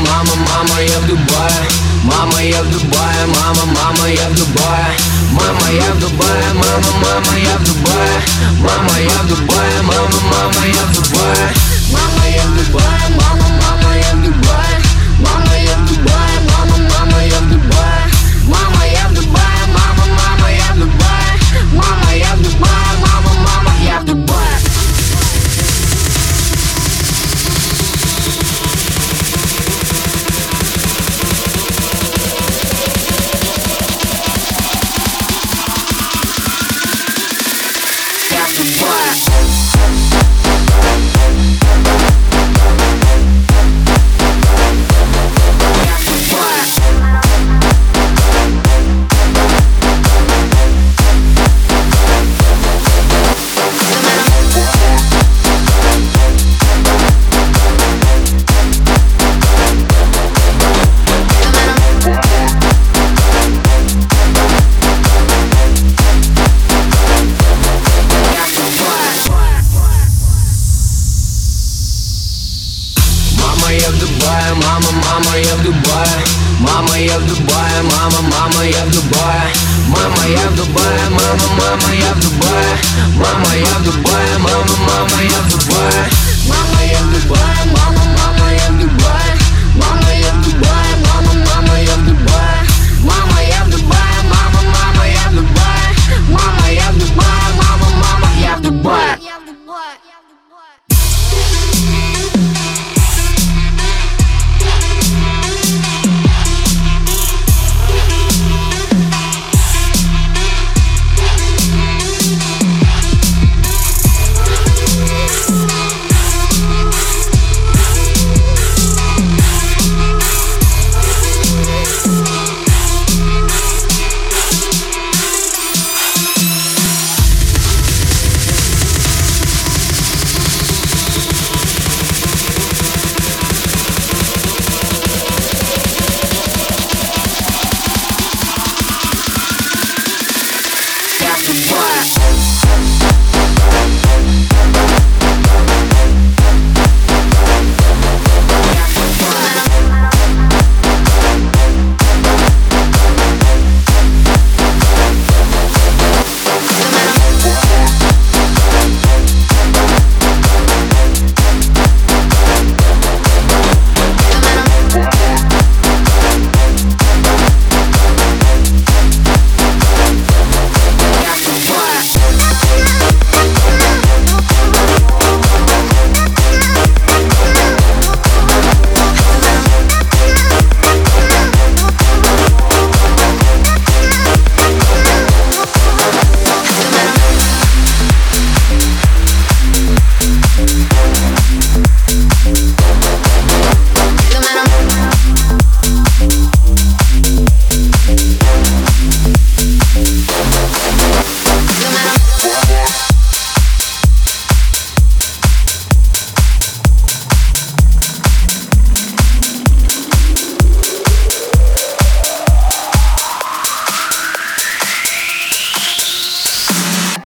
мама, мама, я в Дубае. Мама, я в Дубае, мама, мама, я в Дубае. Мама, я в Дубае, мама, мама, я в Дубае. Мама, я в Дубае, мама, мама, я в Дубае мама, я в Дубае. Мама, я в Дубае, мама, мама, я в Дубае. Мама, я в Дубае, мама, мама, я в Дубае. Мама, я в Дубае, мама, мама, я в Дубае